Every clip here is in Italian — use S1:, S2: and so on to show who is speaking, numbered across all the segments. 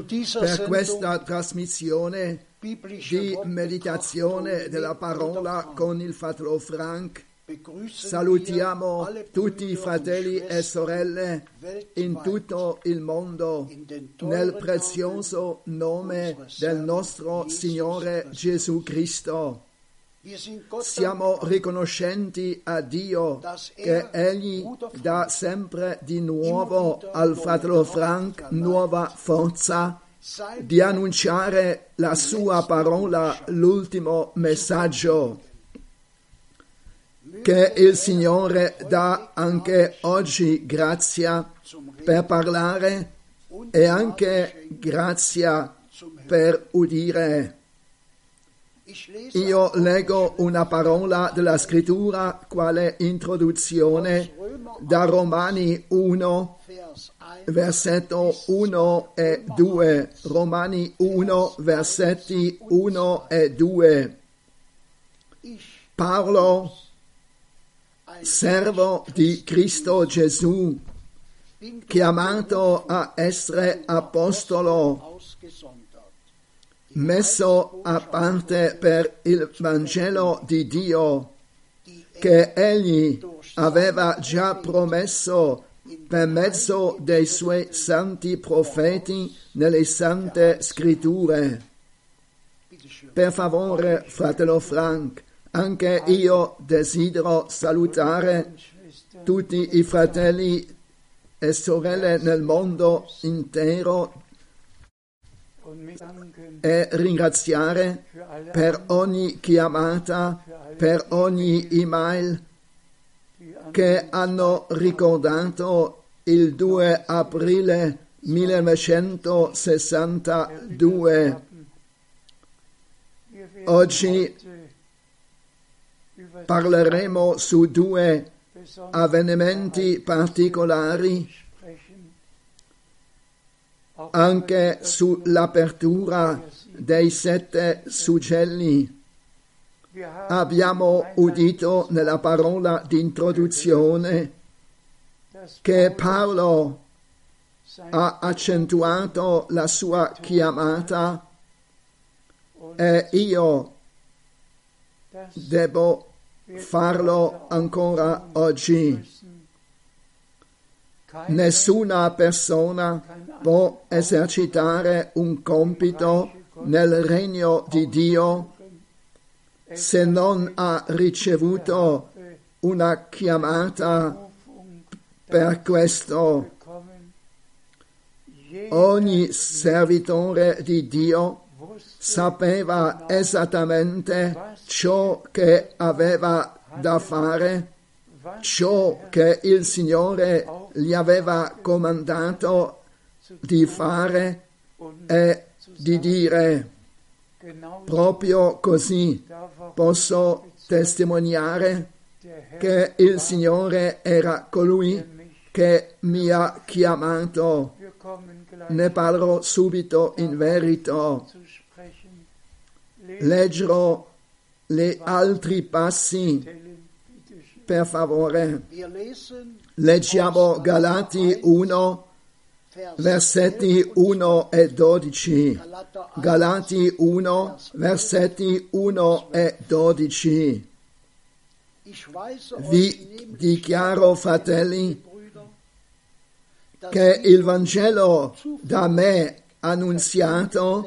S1: per questa trasmissione di meditazione della parola con il fratello Frank. Salutiamo tutti i fratelli e sorelle in tutto il mondo nel prezioso nome del nostro Signore Gesù Cristo. Siamo riconoscenti a Dio che Egli dà sempre di nuovo al fratello Frank nuova forza di annunciare la sua parola, l'ultimo messaggio che il Signore dà anche oggi grazia per parlare e anche grazia per udire. Io leggo una parola della scrittura quale introduzione da Romani 1, versetto 1 e 2. Romani 1, versetti 1 e 2. Paolo, servo di Cristo Gesù, chiamato a essere apostolo messo a parte per il Vangelo di Dio che egli aveva già promesso per mezzo dei suoi santi profeti nelle sante scritture. Per favore, fratello Frank, anche io desidero salutare tutti i fratelli e sorelle nel mondo intero e ringraziare per ogni chiamata, per ogni email che hanno ricordato il 2 aprile 1962. Oggi parleremo su due avvenimenti particolari, anche sull'apertura dei sette suggelli. Abbiamo udito nella parola di introduzione che Paolo ha accentuato la sua chiamata e io devo farlo ancora oggi. Nessuna persona può esercitare un compito nel regno di Dio se non ha ricevuto una chiamata per questo. Ogni servitore di Dio sapeva esattamente ciò che aveva da fare, ciò che il Signore gli aveva comandato di fare e di dire. Proprio così posso testimoniare che il Signore era colui che mi ha chiamato. Ne parlerò subito in verità. Leggerò gli altri passi. Per favore. Leggiamo Galati 1, versetti 1 e 12. Galati 1, versetti 1 e 12. Vi dichiaro, fratelli, che il Vangelo da me annunziato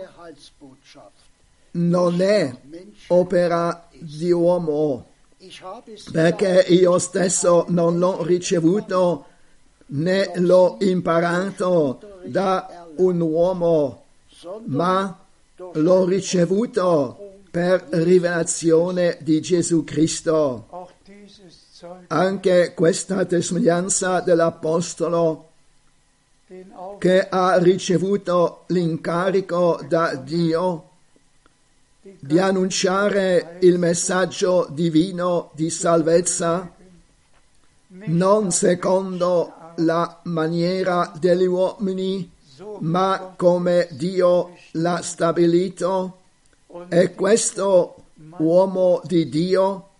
S1: non è opera di uomo, perché io stesso non l'ho ricevuto né l'ho imparato da un uomo, ma l'ho ricevuto per rivelazione di Gesù Cristo. Anche questa testimonianza dell'Apostolo che ha ricevuto l'incarico da Dio di annunciare il messaggio divino di salvezza non secondo la maniera degli uomini, ma come Dio l'ha stabilito. E questo uomo di Dio,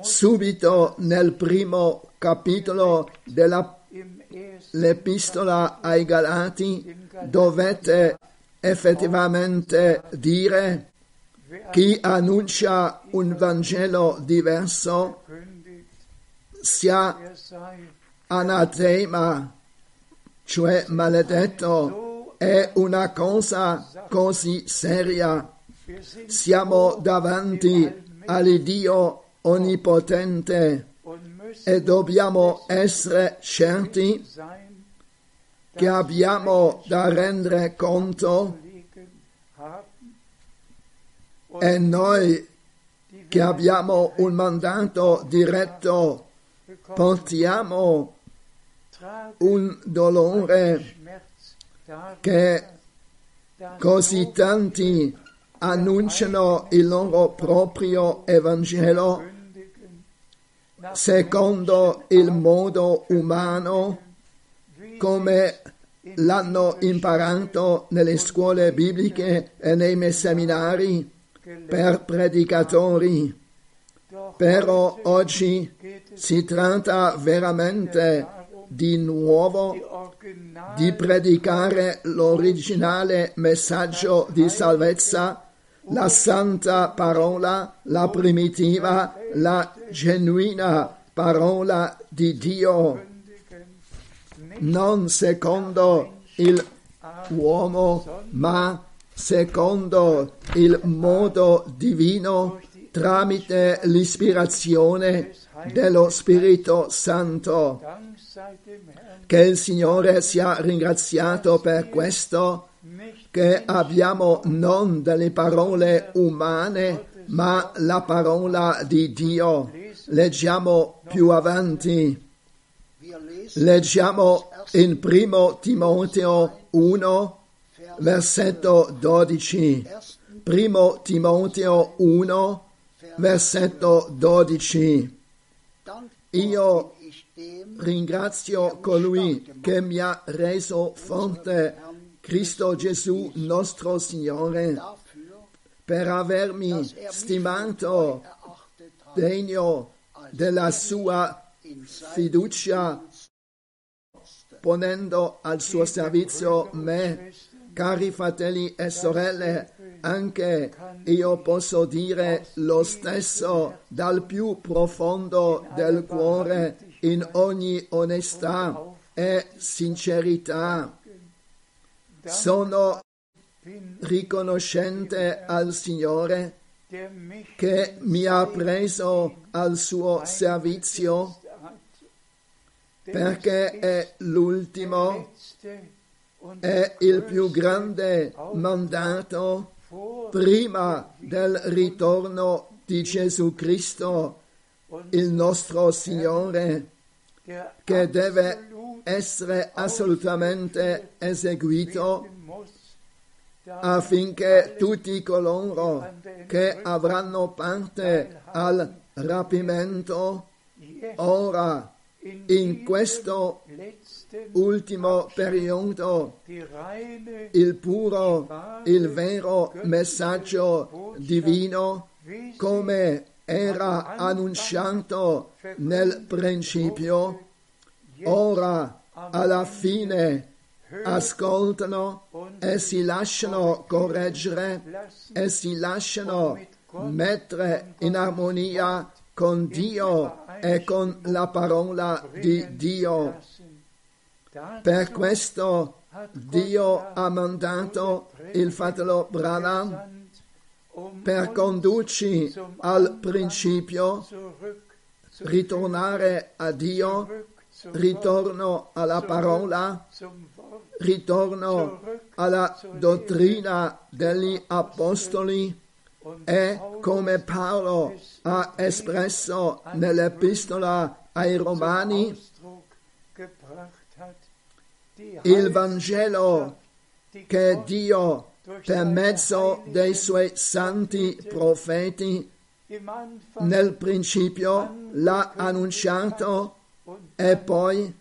S1: subito nel primo capitolo dell'epistola ai Galati, dovete effettivamente dire chi annuncia un Vangelo diverso sia anatema, cioè maledetto, è una cosa così seria. Siamo davanti all'Iddio onnipotente e dobbiamo essere certi che abbiamo da rendere conto e noi che abbiamo un mandato diretto portiamo un dolore che così tanti annunciano il loro proprio Evangelo secondo il modo umano come l'hanno imparato nelle scuole bibliche e nei seminari per predicatori. Però oggi si tratta veramente di nuovo di predicare l'originale messaggio di salvezza la santa parola, la primitiva, la genuina parola di Dio, non secondo il uomo, ma secondo il modo divino tramite l'ispirazione dello Spirito Santo. Che il Signore sia ringraziato per questo, che abbiamo non delle parole umane, ma la parola di Dio. Leggiamo più avanti. Leggiamo in primo Timoteo 1, versetto 12. Primo Timoteo 1, versetto 12. Io ringrazio colui che mi ha reso forte, Cristo Gesù nostro Signore, per avermi stimato degno della sua fiducia, ponendo al suo servizio me. Cari fratelli e sorelle, anche io posso dire lo stesso dal più profondo del cuore in ogni onestà e sincerità. Sono riconoscente al Signore che mi ha preso al suo servizio perché è l'ultimo è il più grande mandato prima del ritorno di Gesù Cristo, il nostro Signore, che deve essere assolutamente eseguito affinché tutti coloro che avranno parte al rapimento ora in questo ultimo periodo il puro, il vero messaggio divino come era annunciato nel principio, ora alla fine ascoltano e si lasciano correggere e si lasciano mettere in armonia con Dio e con la parola di Dio. Per questo Dio ha mandato il fratello Branham per condurci al principio, ritornare a Dio, ritorno alla parola, ritorno alla dottrina degli apostoli e come Paolo ha espresso nell'epistola ai Romani, il Vangelo che Dio per mezzo dei suoi santi profeti nel principio l'ha annunciato e poi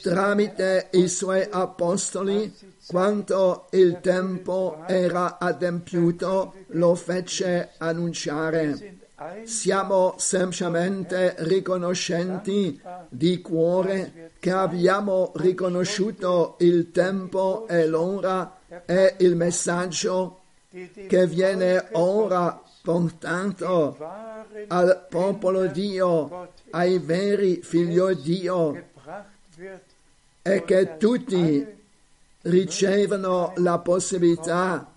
S1: tramite i suoi apostoli quanto il tempo era adempiuto lo fece annunciare. Siamo semplicemente riconoscenti di cuore che abbiamo riconosciuto il tempo e l'ora e il messaggio che viene ora portato al popolo Dio, ai veri figli di Dio e che tutti ricevono la possibilità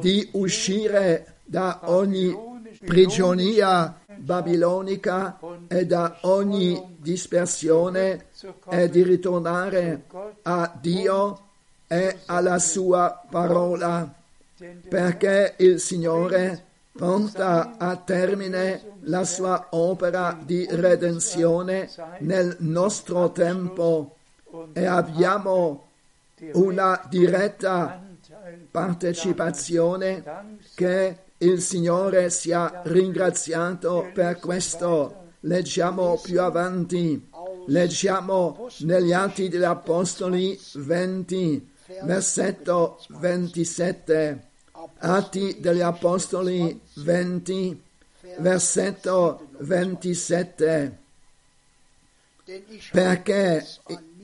S1: di uscire da ogni prigionia babilonica e da ogni dispersione e di ritornare a Dio e alla sua parola, perché il Signore porta a termine la sua opera di redenzione nel nostro tempo. E abbiamo una diretta partecipazione che il Signore sia ringraziato per questo. Leggiamo più avanti, leggiamo negli Atti degli Apostoli 20, versetto 27. Atti degli Apostoli 20, versetto 27. Perché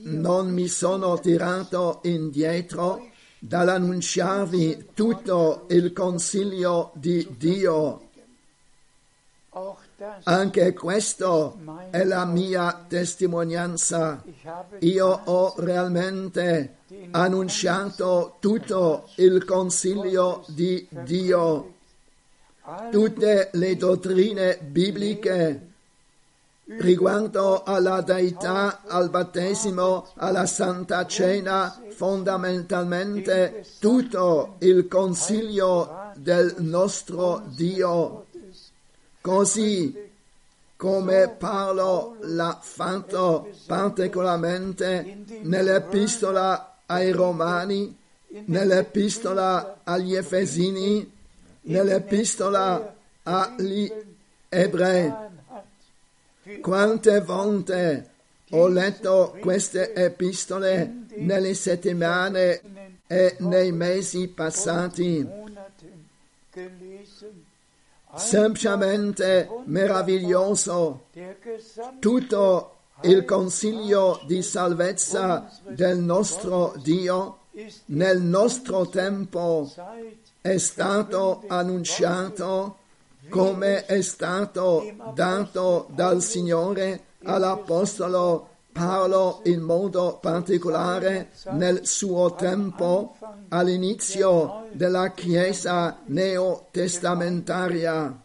S1: non mi sono tirato indietro dall'annunciarvi tutto il consiglio di Dio. Anche questo è la mia testimonianza. Io ho realmente annunciato tutto il consiglio di Dio, tutte le dottrine bibliche riguardo alla deità, al battesimo, alla Santa Cena, fondamentalmente tutto il consiglio del nostro Dio, così come Paolo l'ha fatto particolarmente nell'epistola ai Romani, nell'epistola agli Efesini, nell'epistola agli Ebrei. Quante volte ho letto queste epistole nelle settimane e nei mesi passati. Semplicemente meraviglioso tutto il consiglio di salvezza del nostro Dio nel nostro tempo è stato annunciato come è stato dato dal Signore all'Apostolo Paolo in modo particolare nel suo tempo all'inizio della Chiesa neotestamentaria.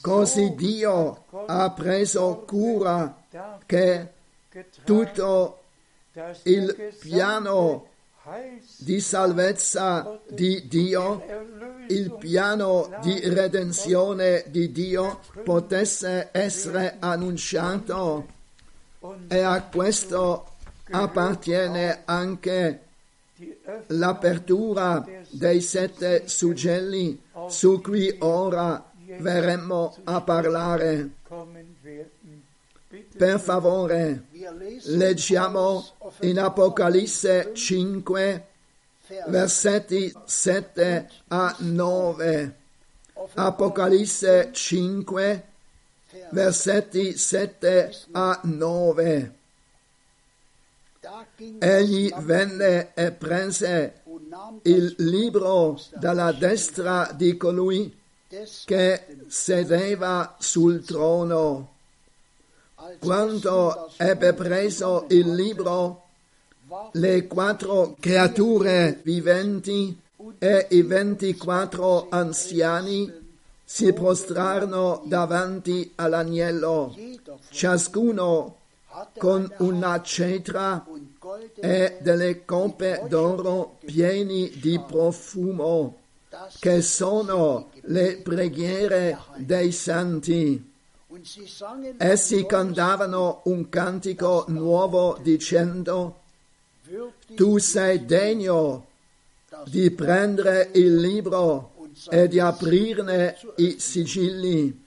S1: Così Dio ha preso cura che tutto il piano di salvezza di Dio il piano di redenzione di Dio potesse essere annunciato e a questo appartiene anche l'apertura dei sette suggelli su cui ora verremo a parlare. Per favore, leggiamo in Apocalisse 5 versetti 7 a 9. Apocalisse 5 versetti 7 a 9. Egli venne e prese il libro dalla destra di colui che sedeva sul trono. Quando ebbe preso il libro, le quattro creature viventi e i ventiquattro anziani si prostrarono davanti all'agnello, ciascuno con una cetra e delle coppe d'oro pieni di profumo, che sono le preghiere dei santi. Essi cantavano un cantico nuovo dicendo, tu sei degno di prendere il libro e di aprirne i sigilli,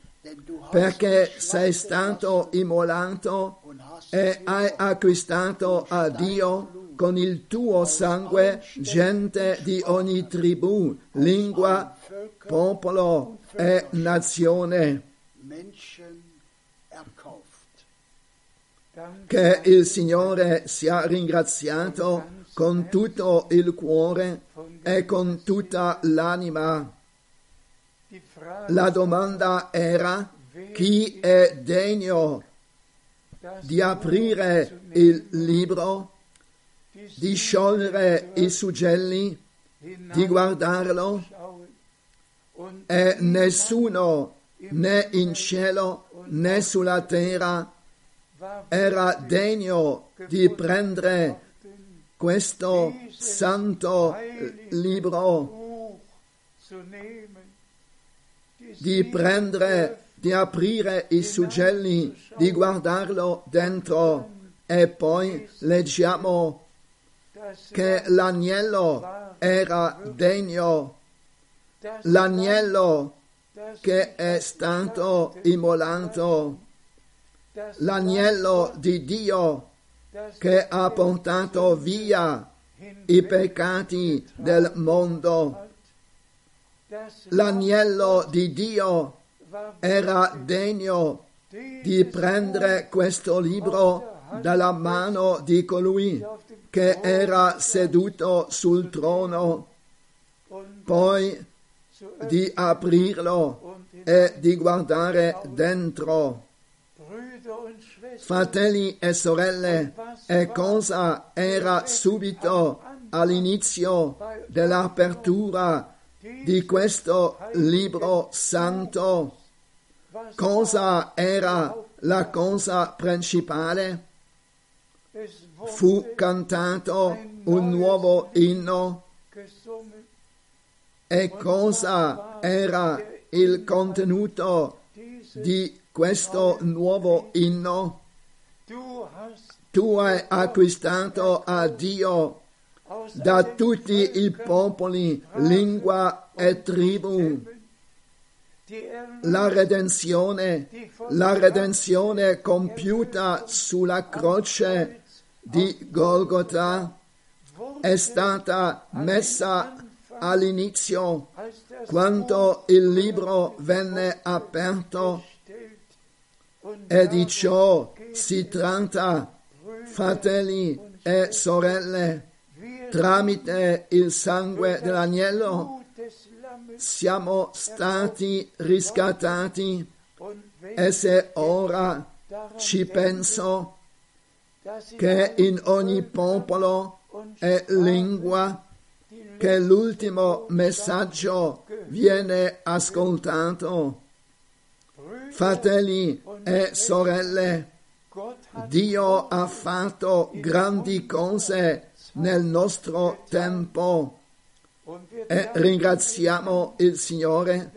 S1: perché sei stato immolato e hai acquistato a Dio con il tuo sangue gente di ogni tribù, lingua, popolo e nazione. Che il Signore sia ringraziato con tutto il cuore e con tutta l'anima. La domanda era chi è degno di aprire il libro, di sciogliere i suggelli, di guardarlo e nessuno né in cielo né sulla terra era degno di prendere questo santo libro,
S2: nehmen, die
S1: di prendere, di aprire i suggelli, di guardarlo dentro. E poi leggiamo che l'agnello era degno, l'agnello che è stato immolato, l'agnello di Dio che ha portato via i peccati del mondo. L'agnello di Dio era degno di prendere questo libro dalla mano di colui che era seduto sul trono, poi di aprirlo e di guardare dentro. Fratelli e sorelle, e cosa era subito all'inizio dell'apertura di questo libro santo? Cosa era la cosa principale? Fu cantato un nuovo inno e cosa era il contenuto di questo nuovo inno? Tu hai acquistato a Dio da tutti i popoli, lingua e tribù la redenzione, la redenzione compiuta sulla croce di Golgotha è stata messa all'inizio quando il libro venne aperto e di ciò si tratta, fratelli e sorelle, tramite il sangue dell'agnello siamo stati riscattati e se ora ci penso che in ogni popolo e lingua che l'ultimo messaggio viene ascoltato. Fratelli e sorelle, Dio ha fatto grandi cose nel nostro tempo e ringraziamo il Signore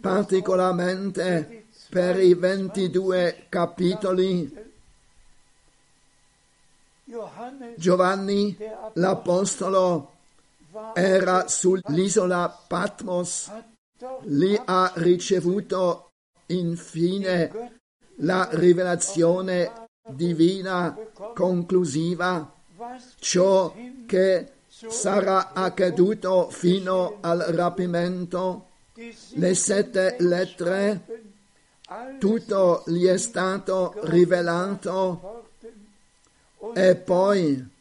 S1: particolarmente per i 22 capitoli. Giovanni l'Apostolo era sull'isola Patmos, lì ha ricevuto infine la rivelazione divina conclusiva, ciò che sarà accaduto fino al rapimento, le sette lettere, tutto gli è stato rivelato e poi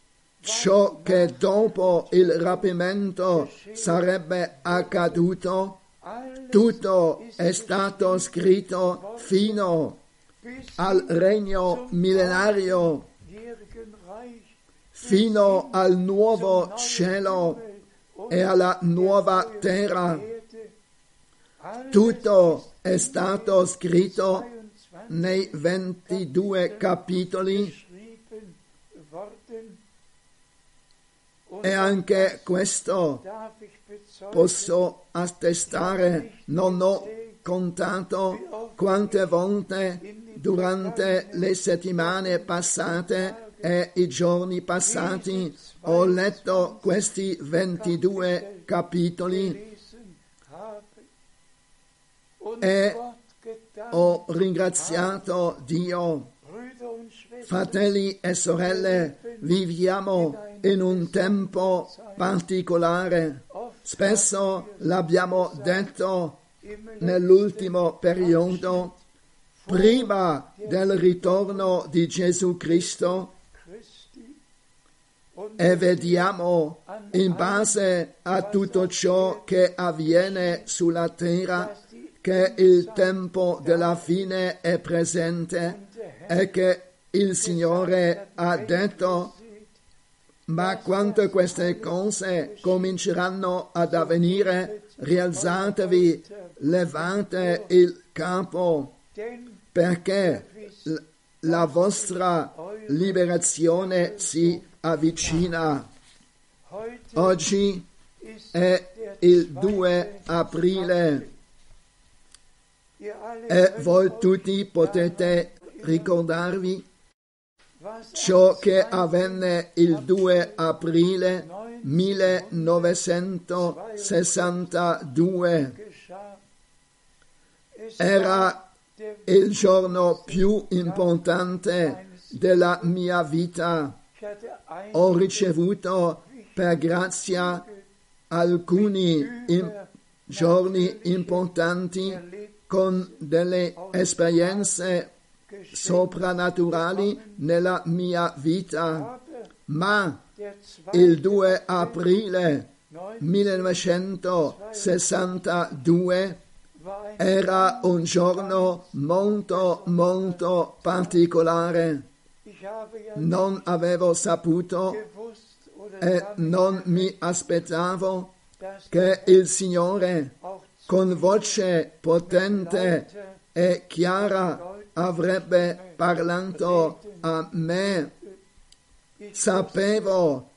S1: ciò che dopo il rapimento sarebbe accaduto, tutto è stato scritto fino al regno millenario, fino al nuovo cielo e alla nuova terra. Tutto è stato scritto
S2: 22
S1: nei 22 capitoli e anche questo posso attestare, non ho contato quante volte durante le settimane passate e i giorni passati ho letto questi 22 capitoli E ho ringraziato Dio. Fratelli e sorelle, viviamo in un tempo particolare. Spesso l'abbiamo detto
S2: im
S1: nell'ultimo periodo, prima del ritorno di Gesù Cristo, e vediamo in base a tutto ciò che avviene sulla terra che il tempo della fine è presente e che il Signore ha detto ma quando queste cose cominceranno ad avvenire, rialzatevi, levate il capo, perché la vostra liberazione si avvicina. Oggi è il
S2: 2.
S1: 2 aprile e voi tutti potete ricordarvi ciò che avvenne il 2 aprile 1962.
S2: geschah. Es
S1: Era il giorno più importante della mia vita. Ho ricevuto per grazia alcuni im- giorni importanti con delle esperienze soprannaturali nella mia vita, ma il
S2: 2.
S1: 2 aprile 1962
S2: war ein
S1: era un giorno molto molto particolare. Non avevo saputo e non mi aspettavo che il Signore con voce potente e chiara avrebbe parlato a me. Sapevo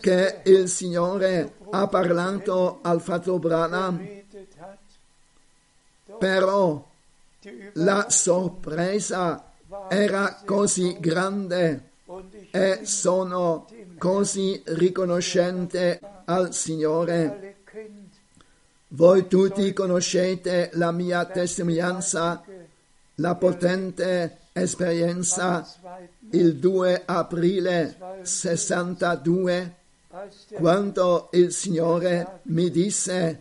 S1: che il Signore ha parlato al Fatto Branham, però la sorpresa era così grande e sono così riconoscente al Signore. Voi tutti conoscete la mia testimonianza, la potente esperienza il 2 aprile 62
S2: als der
S1: quando il Signore mi disse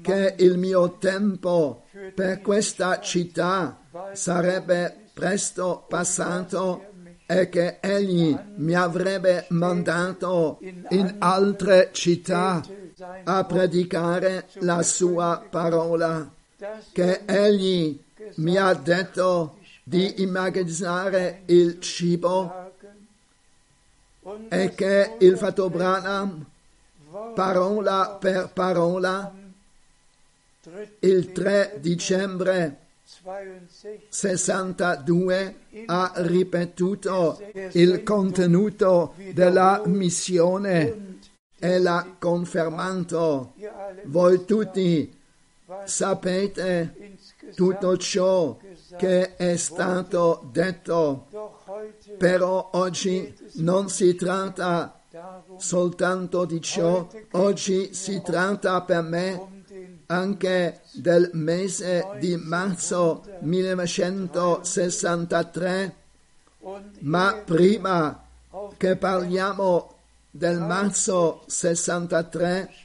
S1: che il mio tempo per questa città sarebbe presto passato e che egli mi avrebbe mandato in altre città a predicare la sua parola, che egli mi ha detto di immagazzinare il cibo e che il fatto Branham, parola per parola, il 3 dicembre
S2: 62
S1: 62 ha ripetuto il contenuto della missione e l'ha confermato. Voi tutti sapete tutto ciò che è stato detto, però oggi non si tratta soltanto di ciò, oggi si tratta per me anche del mese di marzo 1963,
S2: und
S1: ma prima che parliamo del marzo 63
S2: sprechen kommen geht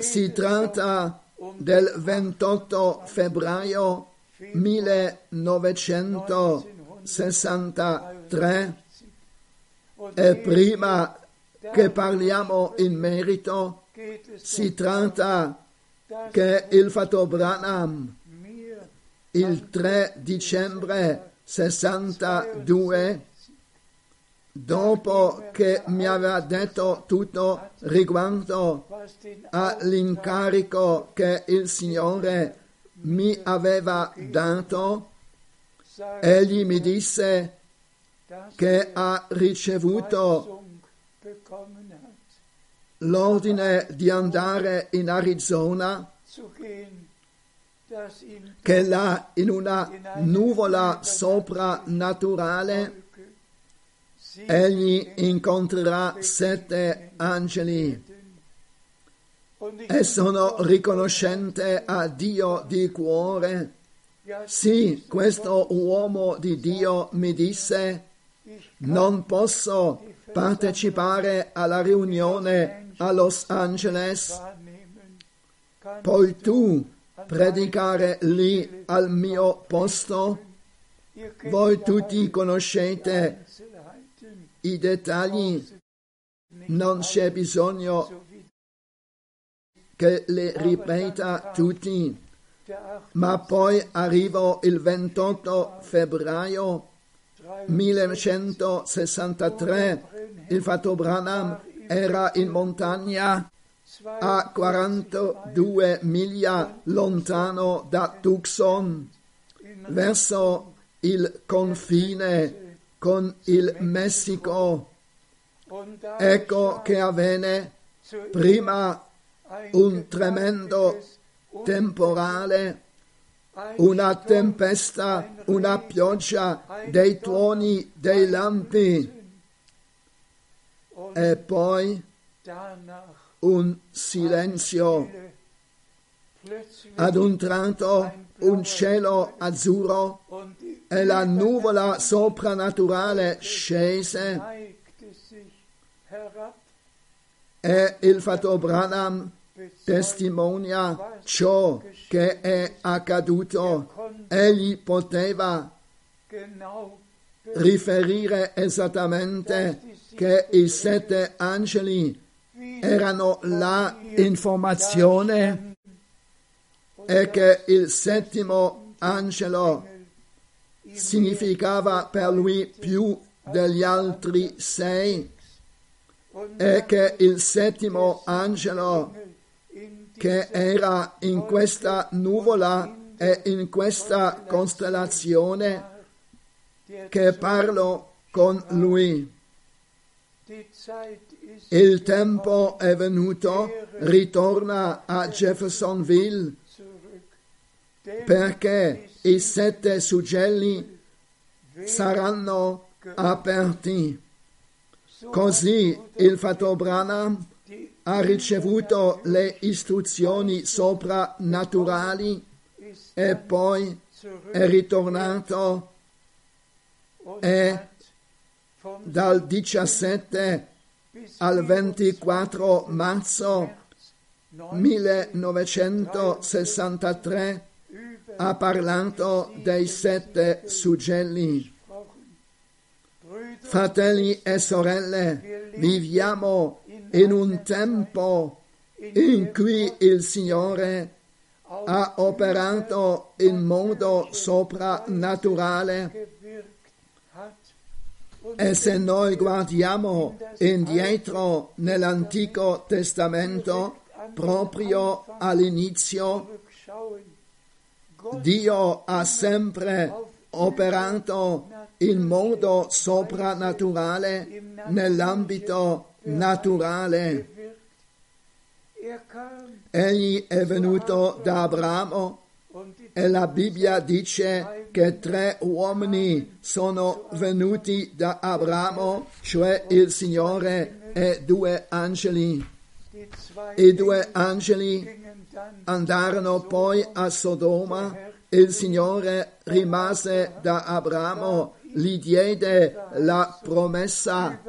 S1: si tratta del 28 febbraio 1963
S2: und
S1: e prima che parliamo in merito. Si tratta che il fatto Branham il 3 dicembre 62 dopo che mi aveva detto tutto riguardo all'incarico che il Signore mi aveva dato, egli mi disse che ha ricevuto l'ordine di andare in Arizona, che là in una nuvola soprannaturale egli incontrerà sette angeli. E sono riconoscente a Dio di cuore. Sì, questo uomo di Dio mi disse, non posso partecipare alla riunione a Los Angeles, poi tu predicare lì al mio posto. Voi tutti conoscete i dettagli, non c'è bisogno che le ripeta tutti.
S2: der 8.
S1: Ma poi arrivo il 28 febbraio 1963. Il fatto Branham era in montagna a 42 miglia lontano da Tucson, verso il confine con il Messico. Ecco che avvenne prima un tremendo temporale, una tempesta, una pioggia, dei tuoni, dei lampi e poi un silenzio. Ad un tratto un cielo azzurro e la nuvola soprannaturale scese e il fatto Branham testimonia ciò che è accaduto. Egli poteva riferire esattamente che i sette angeli erano la informazione e che il settimo angelo significava per lui più degli altri sei e che il settimo angelo che era in questa nuvola e in questa costellazione che parlò con lui. Il tempo è venuto, ritorna a Jeffersonville perché i sette suggelli saranno aperti. Così il
S2: die
S1: ha ricevuto le istruzioni soprannaturali e poi è ritornato e dal 17
S2: bis
S1: al 24 marzo 1963
S2: über
S1: ha parlato dei sette suggelli. Fratelli e sorelle, viviamo in un tempo in cui il Signore ha operato in modo soprannaturale e se noi guardiamo indietro nell'Antico Testamento, proprio all'inizio, Dio ha sempre operato in modo soprannaturale nell'ambito naturale. Egli è venuto da Abramo e la Bibbia dice che tre uomini sono venuti da Abramo, cioè il Signore e due angeli. I due angeli andarono poi a Sodoma. Il Signore rimase da Abramo, gli diede la promessa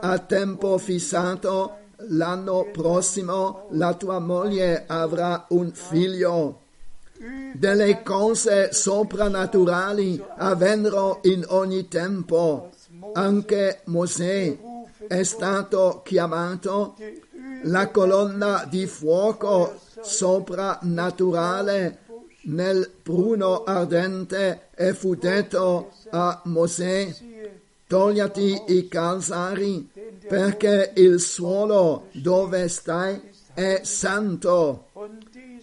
S1: a tempo fissato. L'anno prossimo la tua moglie avrà un figlio. Delle cose soprannaturali avvennero in ogni tempo. Anche Mosè è stato chiamato la colonna di fuoco soprannaturale nel pruno ardente e fu detto a Mosè togliati i calzari perché il suolo dove stai è santo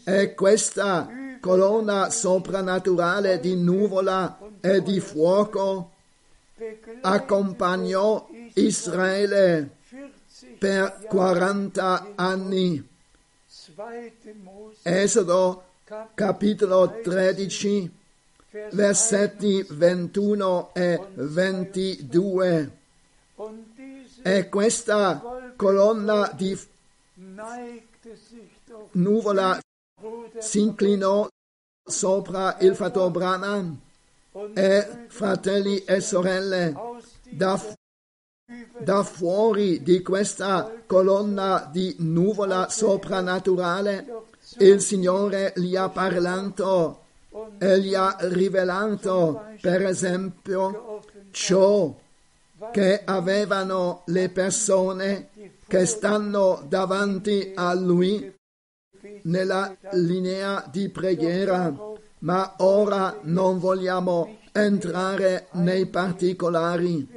S1: e questa colonna soprannaturale di nuvola e di fuoco accompagnò Israele
S2: 40
S1: per 40 anni.
S2: 2. Mose
S1: Esodo capitolo 13
S2: Vers
S1: versetti 21 e 22.
S2: Und diese
S1: E questa colonna di nuvola si inclinò sopra il Fatto Branham e fratelli e sorelle da, da fuori di questa colonna di nuvola soprannaturale il Signore gli ha parlato e gli ha rivelato per esempio ciò che avevano le persone che stanno davanti a lui nella linea di preghiera, ma ora non vogliamo entrare nei particolari.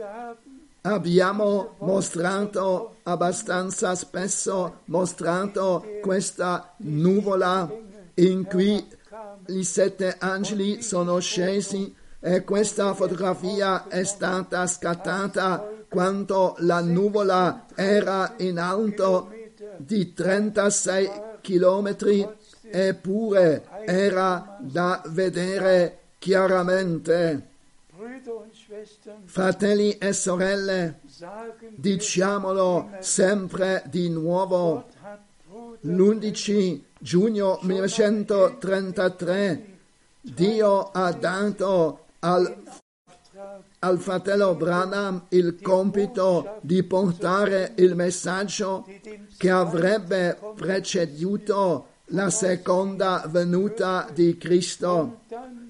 S1: Abbiamo mostrato abbastanza spesso mostrato questa nuvola in cui i sette angeli sono scesi e questa fotografia è stata scattata quando la nuvola era in alto di 36 chilometri eppure era da vedere chiaramente. Fratelli e sorelle, diciamolo sempre di nuovo,
S2: Gott hat Bruder
S1: l'11 giugno 1933 Dio ha dato al al fratello Branham il compito di portare il messaggio che avrebbe preceduto la seconda venuta di Cristo.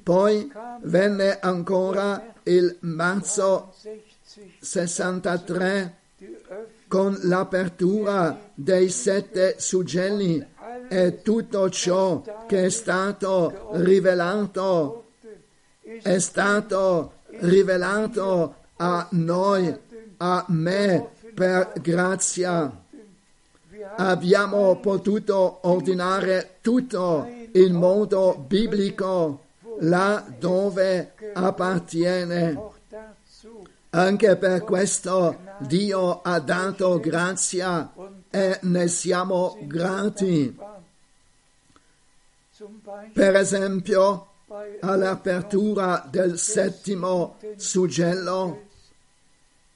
S1: Poi venne ancora il marzo 63
S2: die Öffnung
S1: con l'apertura dei sette suggelli e tutto ciò che è stato rivelato è stato rivelato a noi, a me, per grazia. Abbiamo potuto ordinare tutto in modo biblico là dove appartiene. Anche per questo Dio ha dato grazia e ne siamo grati. Per esempio, all'apertura del settimo suggello,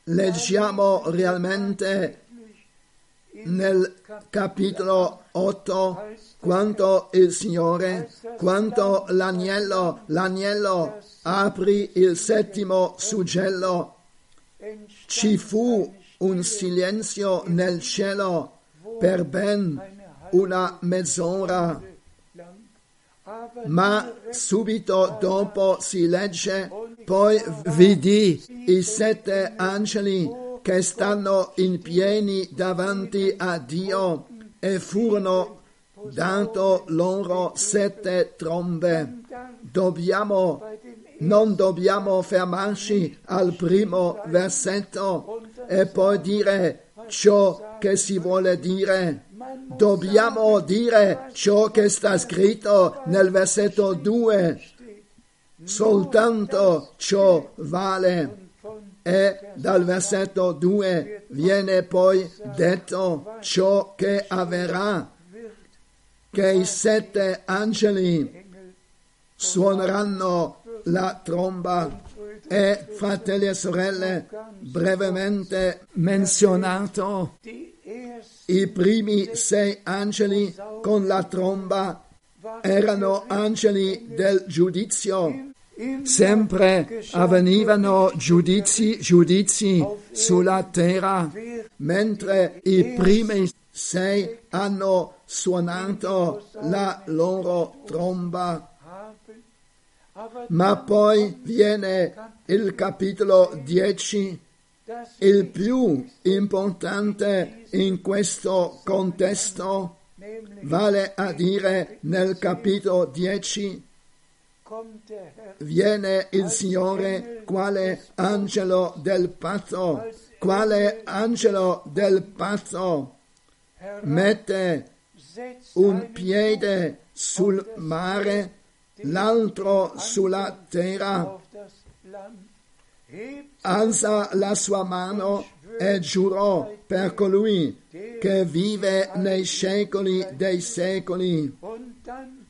S1: leggiamo realmente nel capitolo 8 quanto il Signore, quanto l'agnello, l'agnello aprì il settimo suggello, ci fu un silenzio nel cielo per ben una mezz'ora, ma subito dopo si legge, poi vidi i sette angeli che stanno in piedi davanti a Dio e furono dato loro sette trombe. Dobbiamo, non dobbiamo fermarci al primo versetto e poi dire ciò che si vuole dire. Dobbiamo dire ciò che sta scritto nel versetto 2. Soltanto ciò vale. E dal versetto 2 viene poi detto ciò che avverrà, che i sette angeli suoneranno la tromba e fratelli e sorelle brevemente menzionato i primi sei angeli con la tromba erano angeli del giudizio. Sempre avvenivano giudizi, giudizi sulla terra, mentre i primi sei hanno suonato la loro tromba. Ma poi viene il capitolo 10,
S2: das
S1: il più importante in questo contesto, vale a dire nel capitolo 10
S2: kommt der Herr
S1: viene il Signore quale angelo del patto, quale angelo del
S2: herab,
S1: mette un piede sul mare, l'altro sulla terra, alza la sua mano e giurò per colui che vive nei secoli dei secoli.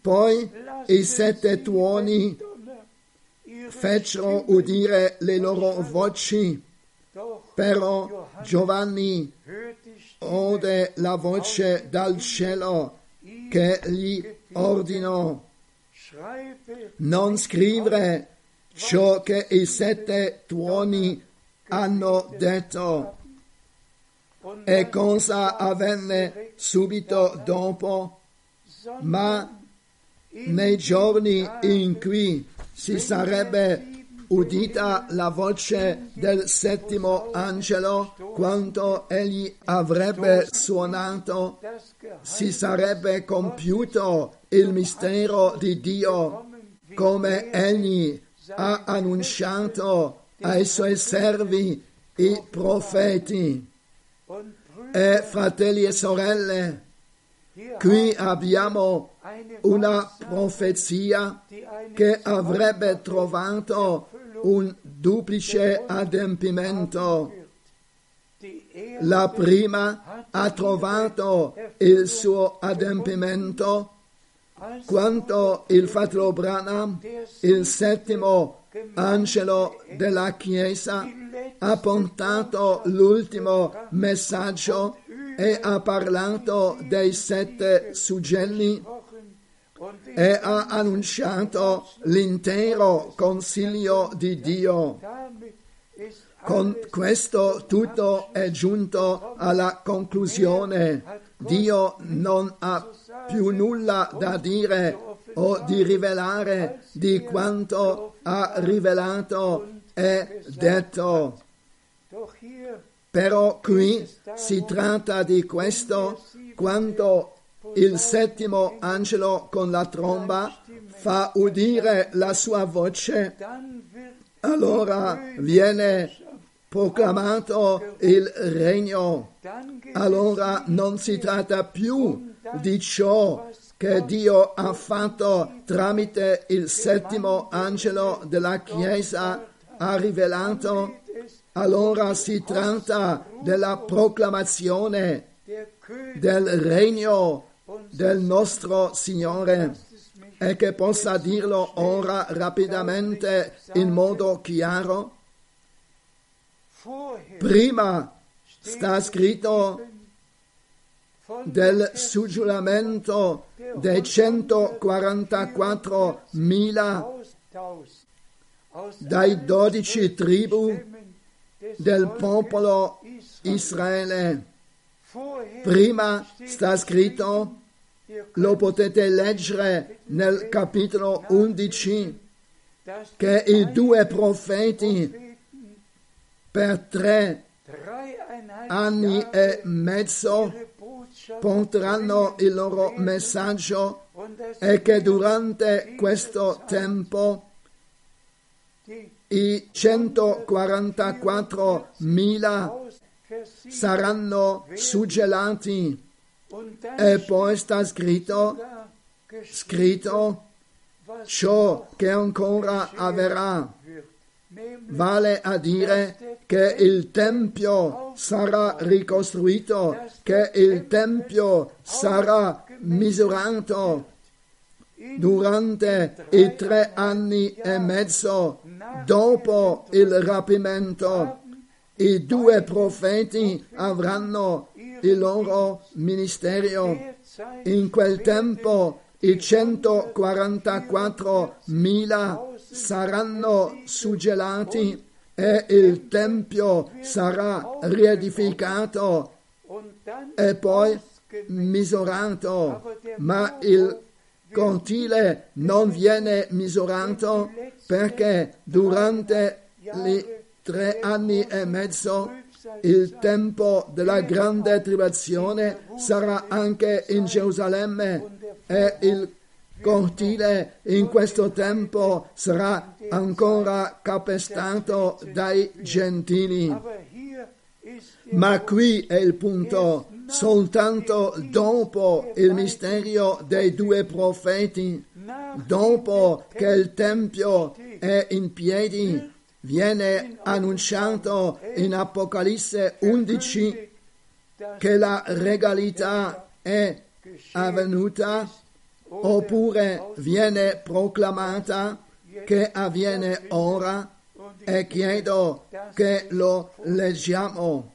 S1: Poi i sette tuoni fecero udire le loro voci, però Giovanni ode la voce dal cielo che gli ordinò non scrivere ciò che i sette tuoni hanno detto. E cosa avvenne subito dopo, ma nei giorni in cui si sarebbe udita la voce del settimo angelo, quando egli avrebbe suonato, si sarebbe compiuto il mistero di Dio, come egli ha annunciato ai suoi servi, i profeti. E fratelli e sorelle, qui abbiamo una profezia che avrebbe trovato un duplice adempimento. La prima ha trovato il suo adempimento quando il fratello Branham, il settimo angelo della Chiesa, ha portato l'ultimo messaggio e ha parlato dei sette suggelli e ha annunciato l'intero consiglio di Dio. Con questo tutto è giunto alla conclusione. Dio non ha più nulla da dire o di rivelare di quanto ha rivelato e detto. Però qui si tratta di questo quando il settimo angelo con la tromba fa udire la sua voce, allora viene proclamato il regno. Allora non si tratta più di ciò che Dio ha fatto tramite il settimo angelo della Chiesa, ha rivelato. Allora si tratta della proclamazione del regno del nostro Signore e che possa dirlo ora rapidamente in modo chiaro. Prima sta scritto del suggiuramento dei 144.000
S2: aus, aus
S1: dai dodici tribù
S2: Stämmen des
S1: del popolo
S2: Israel.
S1: Israele. Prima sta scritto, lo potete leggere nel capitolo 11,
S2: dass
S1: che i due profeti per tre anni e mezzo porteranno il loro messaggio e che durante questo tempo i 144.000
S2: ausversiegt
S1: saranno suggellati e poi sta scritto, scritto ciò che ancora avverrà, vale a dire che il Tempio sarà ricostruito, che il Tempio sarà misurato durante i tre anni e mezzo dopo il rapimento. I due profeti avranno il loro ministero. In quel tempo i 144.000 saranno suggellati e il Tempio sarà riedificato e poi misurato, ma il cortile non viene misurato perché durante i tre anni e mezzo il tempo della grande tribolazione sarà anche in Gerusalemme e il cortile in questo tempo sarà ancora capestato dai gentili. Ma qui è il punto, soltanto dopo il mistero dei due profeti, dopo che il Tempio è in piedi, viene annunciato in Apocalisse 11
S2: das
S1: che la regalità è avvenuta, oppure viene proclamata che avviene ora e chiedo che lo leggiamo.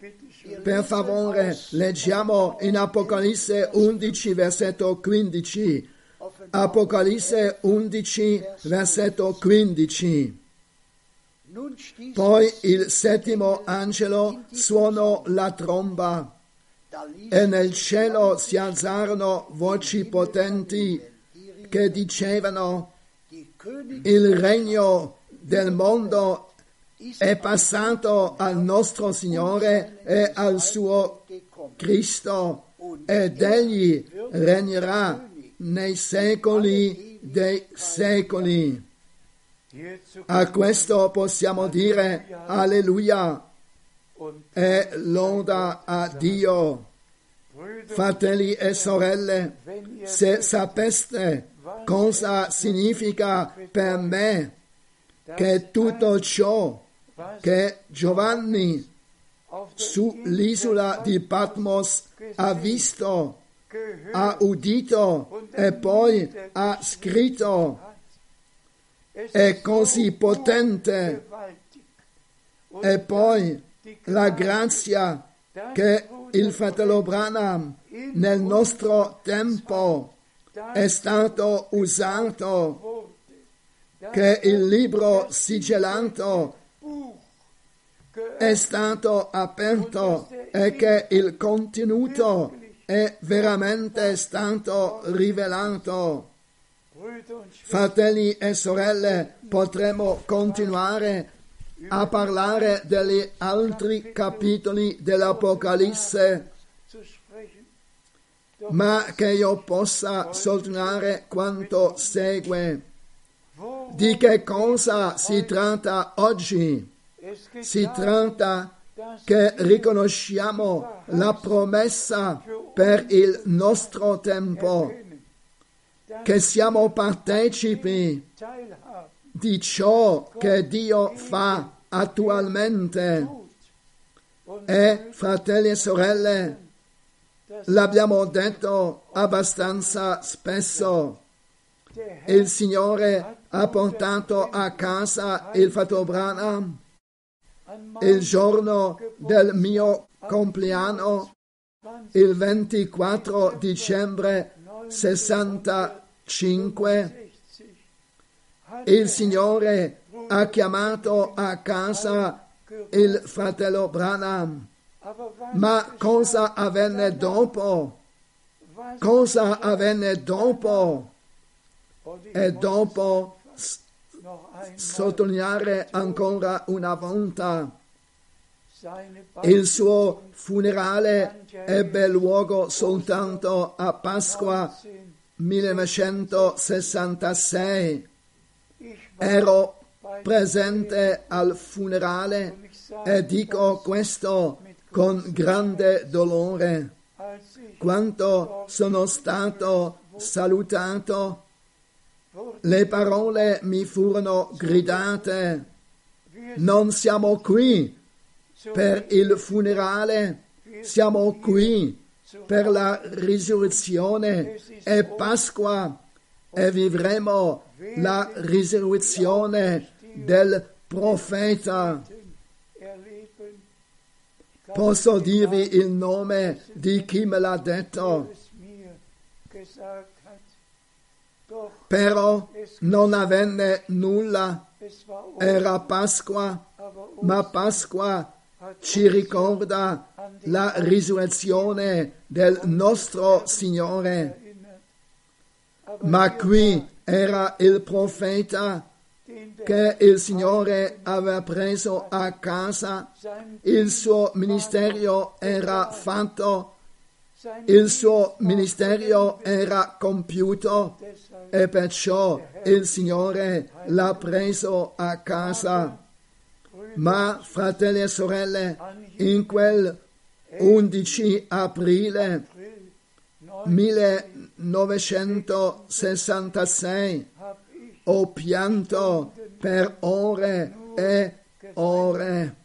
S1: Per favore, leggiamo in Apocalisse 11, versetto 15. Apocalisse 11, versetto 15.
S3: Nun stieß
S1: Poi il settimo angelo suonò la tromba e nel cielo si alzarono voci potenti che dicevano il regno del mondo è passato al nostro Signore e al suo. Cristo ed egli regnerà nei secoli dei secoli. A questo possiamo dire alleluia e loda a Dio. Fratelli e sorelle, se sapeste cosa significa per me che tutto ciò che Giovanni sull'isola di Patmos ha visto, ha udito e poi ha scritto. È così potente. E poi la grazia che il fratello Branham nel nostro tempo è stato usato che il libro sigillato è stato aperto e che il contenuto è veramente stato rivelato. Fratelli e sorelle, potremmo continuare a parlare degli altri capitoli dell'Apocalisse, ma che io possa sottolineare quanto segue. Di che cosa si tratta oggi? Si tratta che riconosciamo la promessa per il nostro tempo, che siamo partecipi di ciò che Dio fa attualmente. E, fratelli e sorelle, l'abbiamo detto abbastanza spesso, il Signore ha portato a casa il fratello Branham
S2: an
S1: il giorno del mio compleanno, il 24 dicembre 65, il Signore ha chiamato a casa il fratello Branham. Ma cosa avvenne dopo? Cosa avvenne dopo? E dopo sottolineare ancora una volta, il suo funerale ebbe luogo soltanto a Pasqua 1966. Ero presente al funerale e dico questo con grande dolore. Quanto sono stato salutato, le parole mi furono gridate. Non siamo qui per il funerale, siamo qui per la risurrezione e Pasqua e vivremo la risurrezione del profeta. Posso dirvi il nome di chi me l'ha detto, però non avvenne nulla. Era Pasqua, ma Pasqua ci ricorda la risurrezione del nostro Signore. Ma qui era il profeta che il Signore aveva preso a casa, il suo ministero era fatto, il suo ministero era compiuto e perciò il Signore l'ha preso a casa. Ma, fratelli e sorelle, in quel 11 aprile 1966 ho pianto per ore e ore.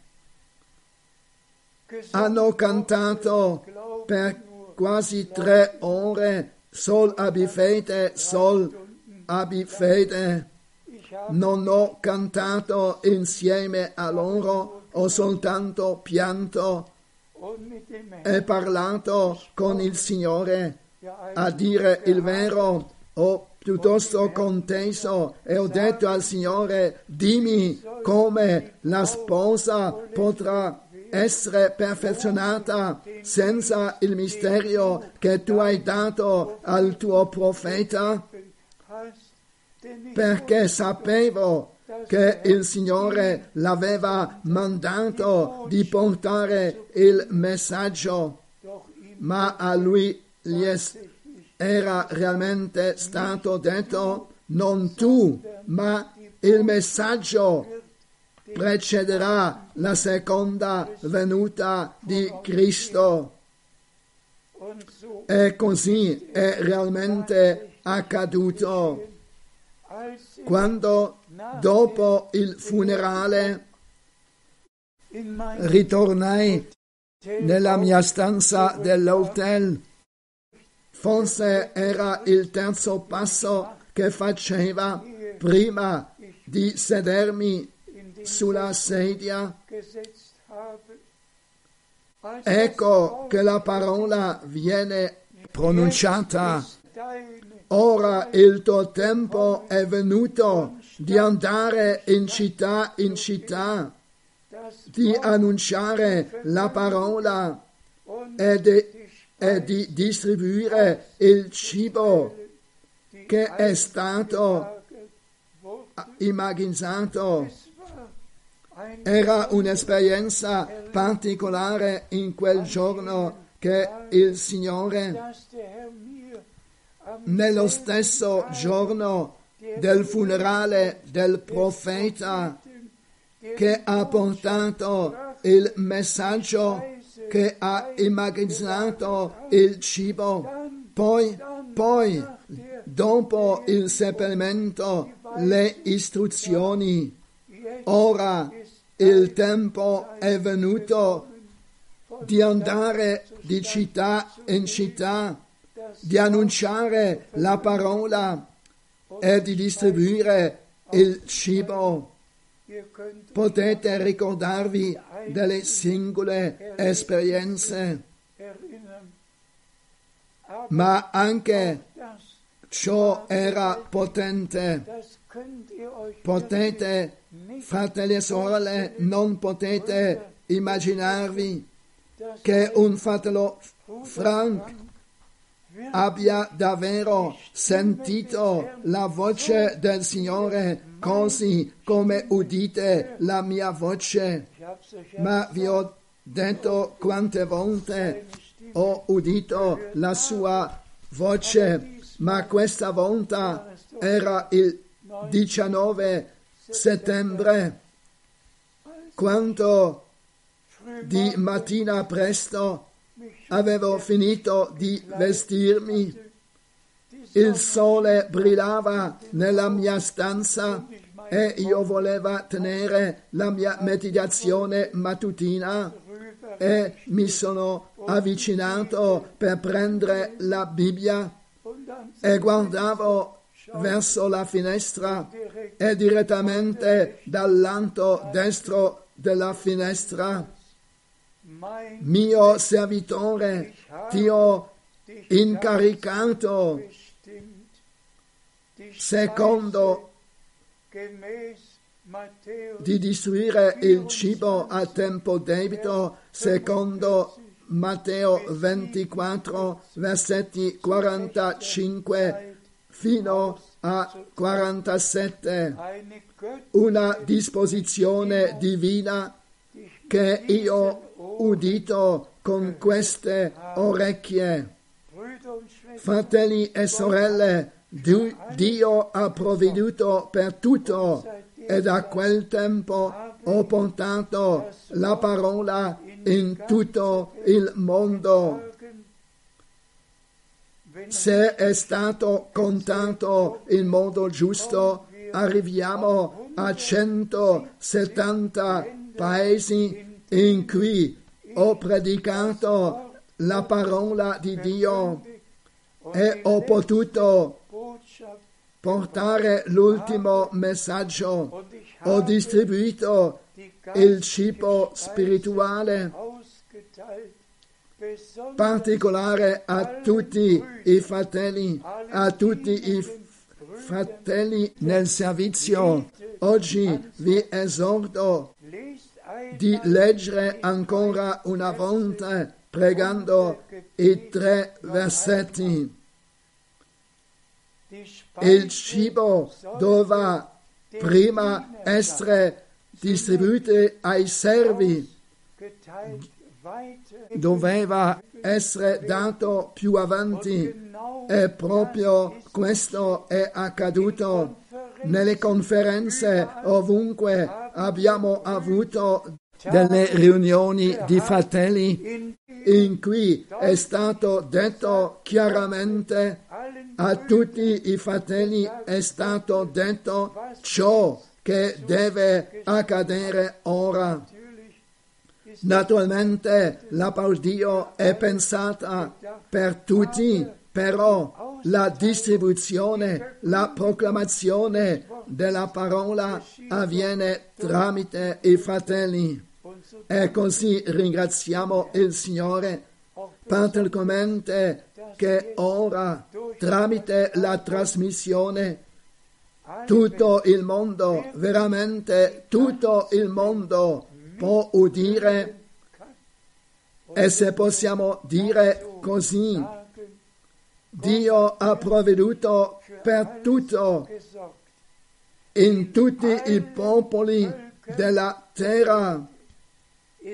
S1: Hanno cantato per quasi tre ore Sol abbi fede, Sol abbi fede. Non ho cantato insieme a loro, ho soltanto pianto e parlato con il Signore. A dire il vero, ho piuttosto conteso e ho detto al Signore, dimmi come la sposa potrà essere perfezionata senza il mistero che tu hai dato al tuo profeta, perché sapevo che il Signore l'aveva mandato di portare il messaggio, ma a lui gli era realmente stato detto non tu, ma il messaggio precederà la seconda venuta di Cristo. E così è realmente accaduto. Quando dopo il funerale ritornai nella mia stanza dell'hotel, forse era il terzo passo che faceva prima di sedermi sulla sedia. Ecco che la parola viene pronunciata Ora il tuo tempo è venuto di andare in città in città, di annunciare la parola e di, e di distribuire il cibo che è stato immaginato. Era un'esperienza particolare in quel giorno che il Signore, nello stesso giorno del funerale del profeta, che ha portato il messaggio, che ha immaginato il cibo, poi, poi, dopo il seppellimento, le istruzioni. Ora il tempo è venuto di andare di città in città, di annunciare la parola e di distribuire il cibo. Potete ricordarvi delle singole esperienze, ma anche ciò era potente. Potete, fratelli e sorelle, non potete immaginarvi che un fratello Frank abbia davvero sentito la voce del Signore così come udite la mia voce. Ma vi ho detto quante volte ho udito la sua voce, ma questa volta era il 19 settembre, quando di mattina presto avevo finito di vestirmi. Il sole brillava nella mia stanza e io volevo tenere la mia meditazione mattutina e mi sono avvicinato per prendere la Bibbia e guardavo verso la finestra e direttamente dal lato destro della finestra. Mio servitore ti ho incaricato secondo di distribuire il cibo a tempo debito secondo Matteo 24 versetti 45 fino a 47
S2: eine Göttin,
S1: una disposizione divina che io ho udito con queste orecchie Fratelli e sorelle, Dio ha provveduto per tutto e da quel tempo ho portato la parola in tutto il mondo. Se è stato contato in modo giusto, arriviamo a 170 paesi in cui ho predicato la parola di Dio e ho potuto portare l'ultimo messaggio. Ho distribuito il cibo spirituale particolare a tutti i fratelli, a tutti i fratelli nel servizio. Oggi vi esorto di leggere ancora una volta pregando i tre versetti. Il cibo doveva prima essere distribuito ai servi, doveva essere dato più avanti e proprio questo è accaduto. Nelle conferenze ovunque abbiamo avuto delle riunioni di fratelli
S2: in
S1: cui è stato detto chiaramente a tutti i fratelli è stato detto ciò che deve accadere ora. Naturalmente la Dio è pensata per tutti, però la distribuzione, la proclamazione della parola avviene tramite i fratelli. E così ringraziamo il Signore particolarmente che ora, tramite la trasmissione, tutto il mondo, veramente tutto il mondo può udire e se possiamo dire così, Dio ha provveduto per tutto in tutti i popoli della terra,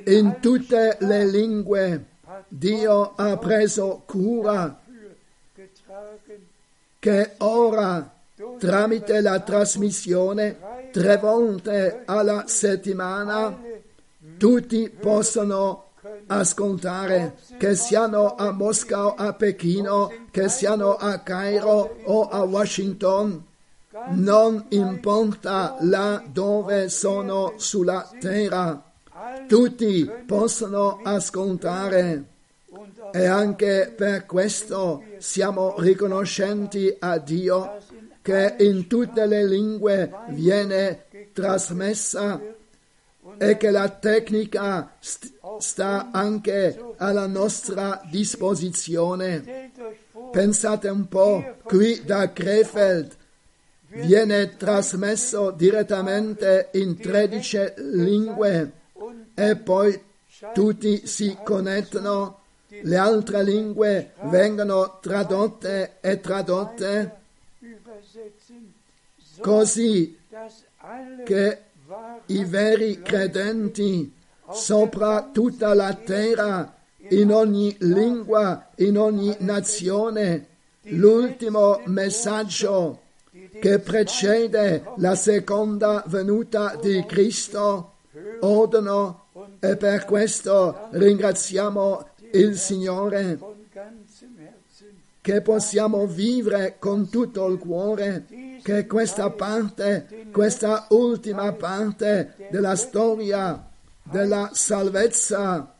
S2: In,
S1: tutte le lingue. Dio ha preso cura che ora, tramite la trasmissione, tre volte alla settimana, tutti possono ascoltare, che siano a Mosca o a Pechino, che siano a Cairo o a Washington, non importa là dove sono sulla terra, tutti possono ascoltare. E anche per questo siamo riconoscenti a Dio che in tutte le lingue viene trasmessa e che la tecnica st- sta anche alla nostra disposizione. Pensate un po', qui da Krefeld viene trasmesso direttamente in 13 lingue e poi tutti si connettono, le altre lingue vengono tradotte e tradotte così che i veri credenti sopra tutta la terra, in ogni lingua, in ogni nazione, l'ultimo messaggio che precede la seconda venuta di Cristo odono e per questo ringraziamo il Signore che possiamo vivere con tutto il cuore che questa parte, questa ultima parte della storia della salvezza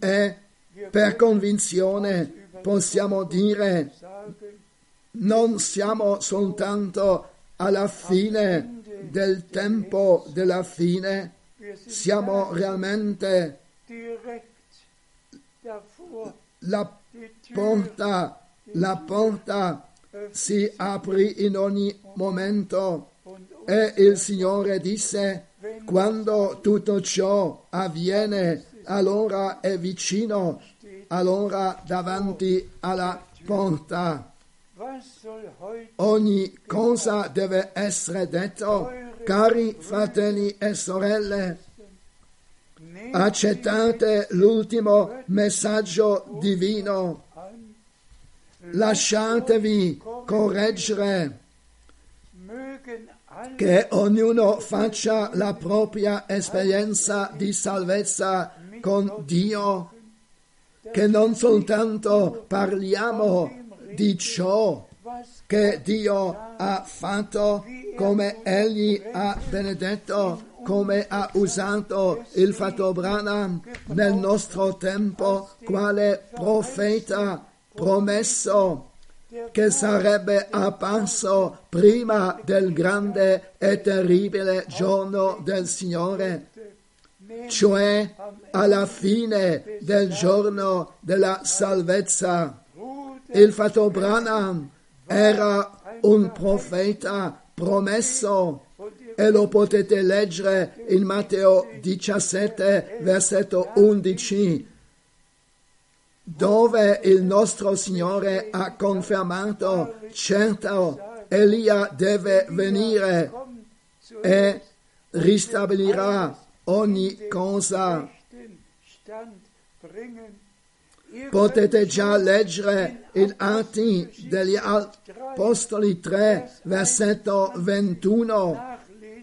S1: e per convinzione possiamo dire non siamo soltanto alla fine del tempo della fine, siamo realmente la porta, la porta si aprì in ogni momento e il Signore disse, quando tutto ciò avviene, allora è vicino, allora davanti alla porta. Ogni cosa deve essere detto, cari fratelli e sorelle, accettate l'ultimo messaggio divino, lasciatevi correggere, che ognuno faccia la propria esperienza di salvezza con Dio, che non soltanto parliamo di ciò che Dio ha fatto, come Egli ha benedetto, come ha usato il Fatto Branham nel nostro tempo, quale profeta promesso che sarebbe apparso prima del grande e terribile giorno del Signore, cioè alla fine del giorno della salvezza. Il Fatto Branham era un profeta promesso e lo potete leggere in Matteo 17, versetto 11, dove il nostro Signore ha confermato, certo, Elia deve venire e ristabilirà ogni cosa. Potete già leggere in Atti degli Apostoli 3, versetto 21,
S2: nachlesen,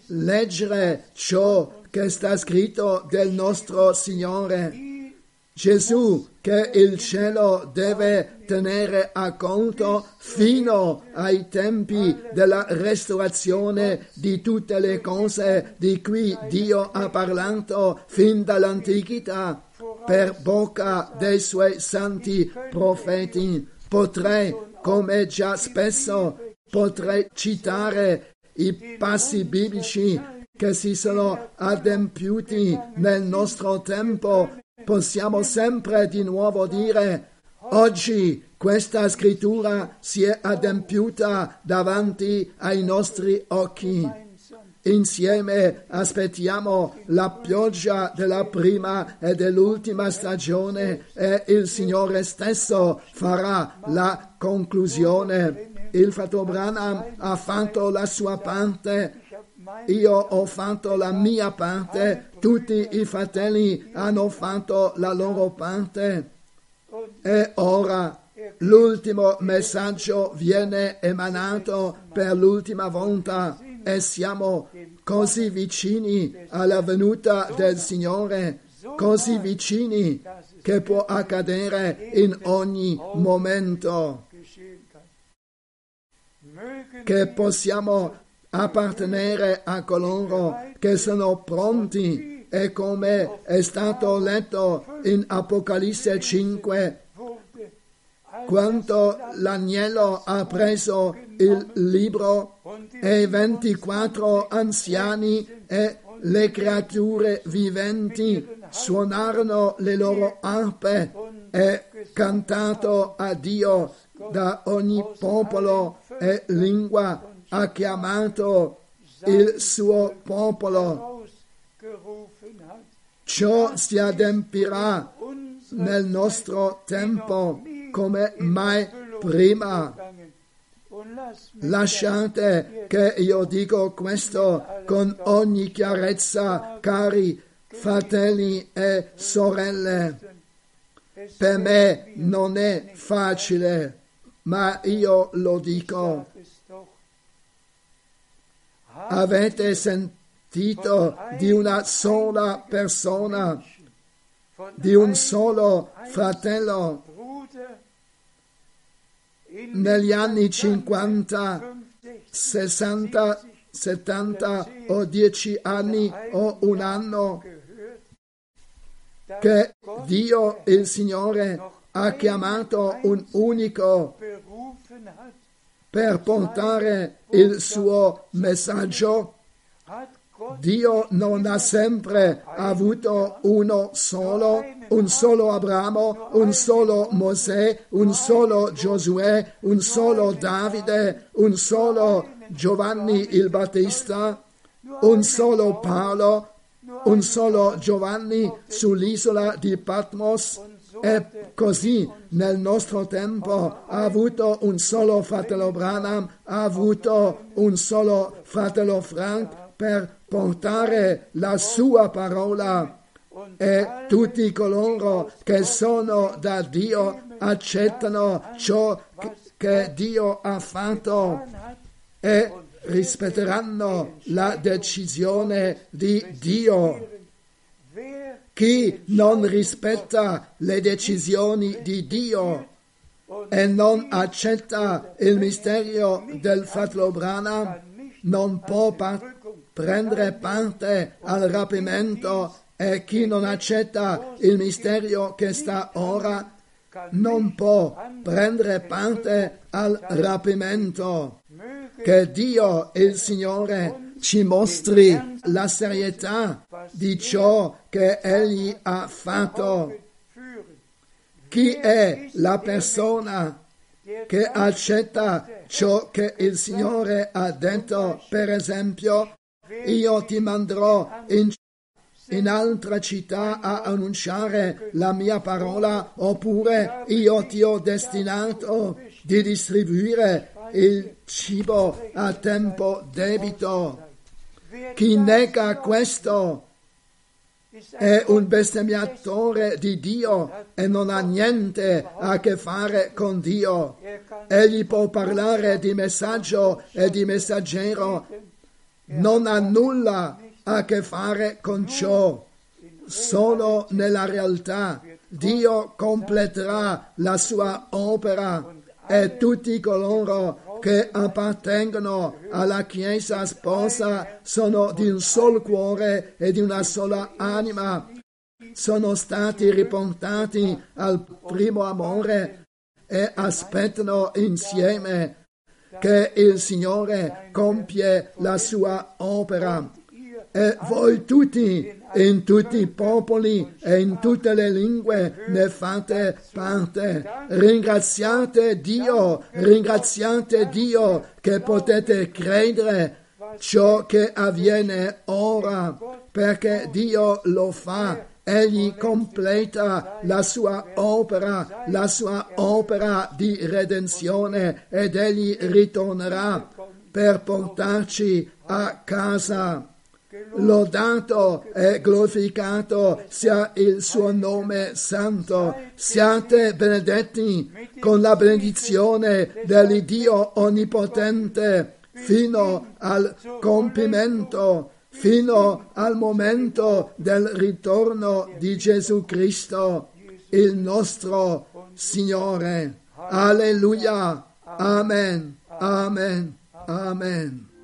S1: leggere ciò che sta scritto del nostro Signore. Gesù che il cielo deve tenere a conto fino ai tempi della restaurazione di tutte le cose di cui Dio ha parlato fin dall'antichità per bocca dei suoi santi profeti. Potrei, come già spesso, potrei citare i passi biblici che si sono adempiuti nel nostro tempo possiamo sempre di nuovo dire, oggi questa scrittura si è adempiuta davanti ai nostri occhi. Insieme aspettiamo la pioggia della prima e dell'ultima stagione e il Signore stesso farà la conclusione. Il fratello Branham ha fatto la sua parte, io ho fatto la mia parte, tutti i fratelli hanno fatto la loro parte. E ora l'ultimo messaggio viene emanato per l'ultima volta e siamo così vicini alla venuta del Signore, così vicini che può accadere in ogni momento, che possiamo appartenere a coloro che sono pronti e come è stato letto in Apocalisse 5
S2: wurde all
S1: quando l'agnello ha preso il libro e i 24 anziani e le creature viventi suonarono le loro arpe e cantato a Dio da ogni popolo e lingua ha chiamato il suo popolo. Ciò si adempirà nel nostro tempo come mai prima. Lasciate che io dico questo con ogni chiarezza, cari fratelli e sorelle. Per me non è facile, ma io lo dico. Avete sentito di una sola persona, di un solo fratello negli anni 50
S2: 50,
S1: 60, 70 o 10 anni o un anno che Dio il Signore ha chiamato un unico per portare il suo messaggio. Dio non ha sempre avuto uno solo, un solo Abramo, un solo Mosè, un solo Giosuè, un solo Davide, un solo Giovanni il Battista, un solo Paolo, un solo Giovanni sull'isola di Patmos e così nel nostro tempo ha avuto un solo fratello Branham, ha avuto un solo fratello Frank per portare la sua parola e tutti coloro che sono da Dio accettano ciò che- Dio ha fatto e rispetteranno la decisione di Dio. Chi non rispetta le decisioni di Dio e non accetta il mistero del fratello Branham non può pa- prendere parte al rapimento e chi non accetta il mistero che sta ora non può prendere parte al rapimento. Che Dio, il Signore, ci mostri la serietà di ciò che Egli ha fatto. Chi è la persona che accetta ciò che il Signore ha detto? Per esempio, io ti manderò in, in altra città a annunciare la mia parola, oppure io ti ho destinato di distribuire il cibo a tempo debito. Chi nega questo è un bestemmiatore di Dio e non ha niente a che fare con Dio. Egli può parlare di messaggio e di messaggero, non ha nulla a che fare con ciò. Solo nella realtà Dio completerà la sua opera e tutti coloro che appartengono alla Chiesa sposa sono di un solo cuore e di una sola anima. Sono stati riportati al primo amore e aspettano insieme che il Signore compie la sua opera. e voi tutti, in tutti i popoli e in tutte le lingue ne fate parte. Ringraziate Dio, ringraziate Dio che potete credere ciò che avviene ora, perché Dio lo fa. Egli completa la sua opera, la sua opera di redenzione ed egli ritornerà per portarci a casa. Lodato e glorificato sia il suo nome santo. Siate benedetti con la benedizione dell'Iddio onnipotente fino al compimento, fino al momento del ritorno di Gesù Cristo, il nostro Signore. Alleluia. Amen. Amen. Amen.